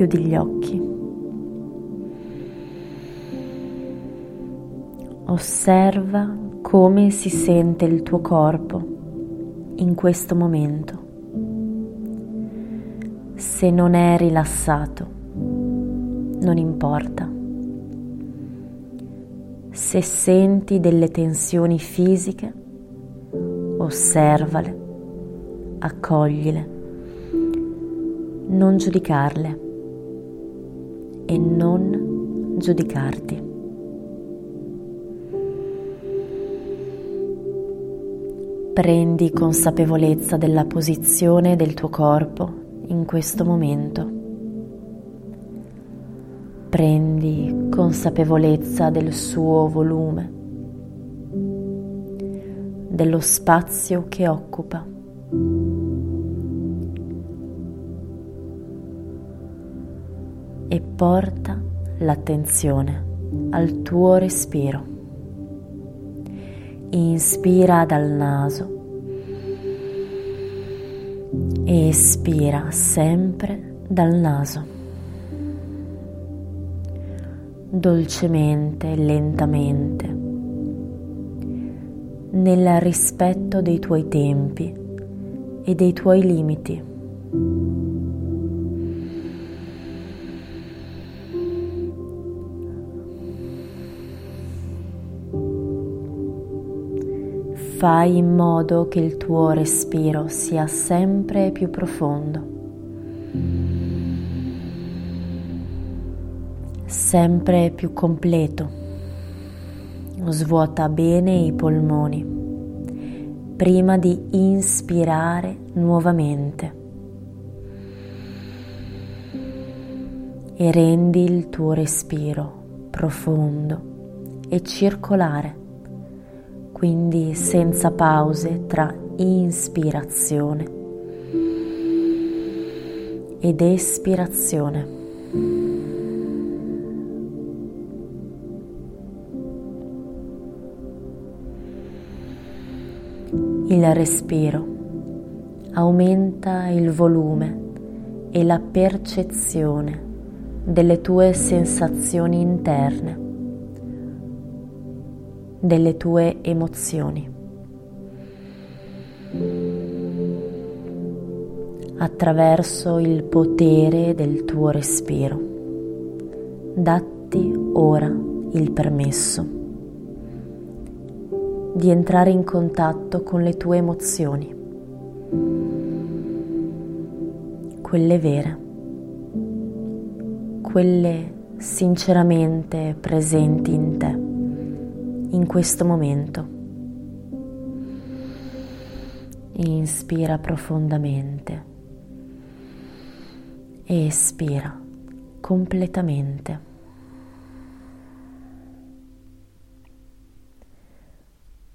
Chiudi gli occhi. Osserva come si sente il tuo corpo in questo momento. Se non è rilassato, non importa. Se senti delle tensioni fisiche, osservale, accoglile, non giudicarle e non giudicarti. Prendi consapevolezza della posizione del tuo corpo in questo momento. Prendi consapevolezza del suo volume, dello spazio che occupa. E porta l'attenzione al tuo respiro. Inspira dal naso espira sempre dal naso dolcemente, lentamente, nel rispetto dei tuoi tempi e dei tuoi limiti. Fai in modo che il tuo respiro sia sempre più profondo. sempre più completo. Svuota bene i polmoni prima di inspirare nuovamente e rendi il tuo respiro profondo e circolare, quindi senza pause tra inspirazione ed espirazione. il respiro, aumenta il volume e la percezione delle tue sensazioni interne, delle tue emozioni. Attraverso il potere del tuo respiro, datti ora il permesso di entrare in contatto con le tue emozioni, quelle vere, quelle sinceramente presenti in te, in questo momento. Inspira profondamente espira completamente.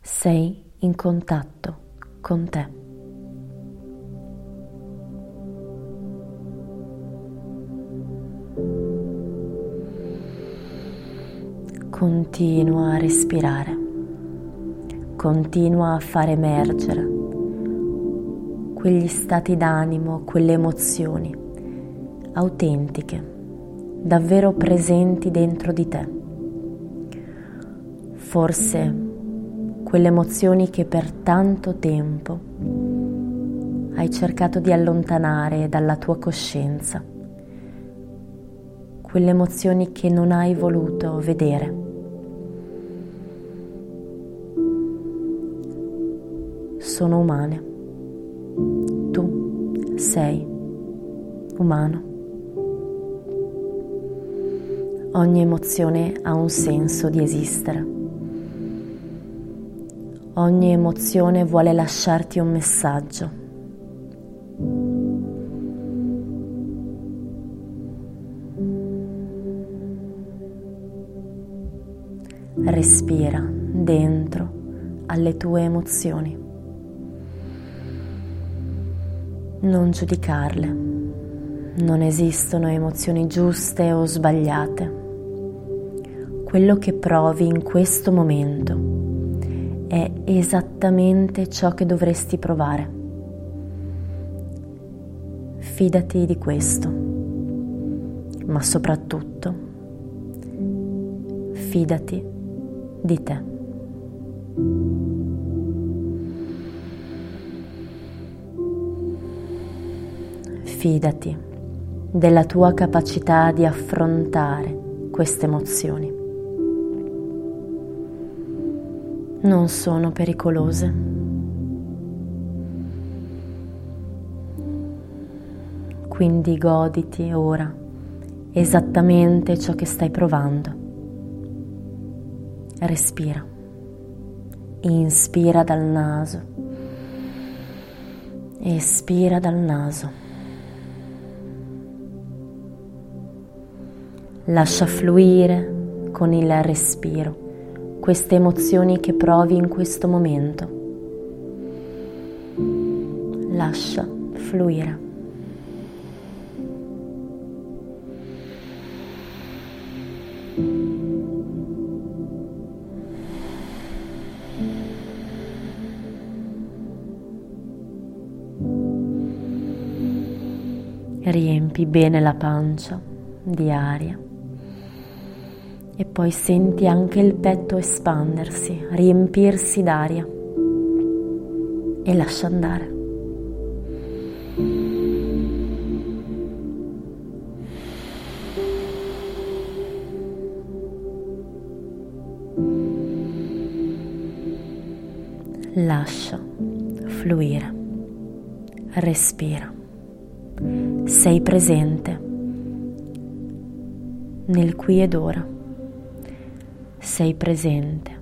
sei in contatto con te. Continua a respirare, continua a far emergere quegli stati d'animo, quelle emozioni autentiche, davvero presenti dentro di te. Forse quelle emozioni che per tanto tempo hai cercato di allontanare dalla tua coscienza, quelle emozioni che non hai voluto vedere. Sono umane. Tu sei umano. Ogni emozione ha un senso di esistere. Ogni emozione vuole lasciarti un messaggio. Respira dentro alle tue emozioni. Non giudicarle. Non esistono emozioni giuste o sbagliate. Quello che provi in questo momento è esattamente ciò che dovresti provare. Fidati di questo. ma soprattutto fidati di te. Fidati della tua capacità di affrontare queste emozioni. Non sono pericolose. Quindi goditi ora esattamente ciò che stai provando. Respira. Inspira dal naso. Espira dal naso. Lascia fluire con il respiro queste emozioni che provi in questo momento. Lascia fluire. Riempi bene la pancia di aria e poi senti anche il petto espandersi, riempirsi d'aria. E lascia andare. Lascia fluire, respira, sei presente nel qui ed ora sei presente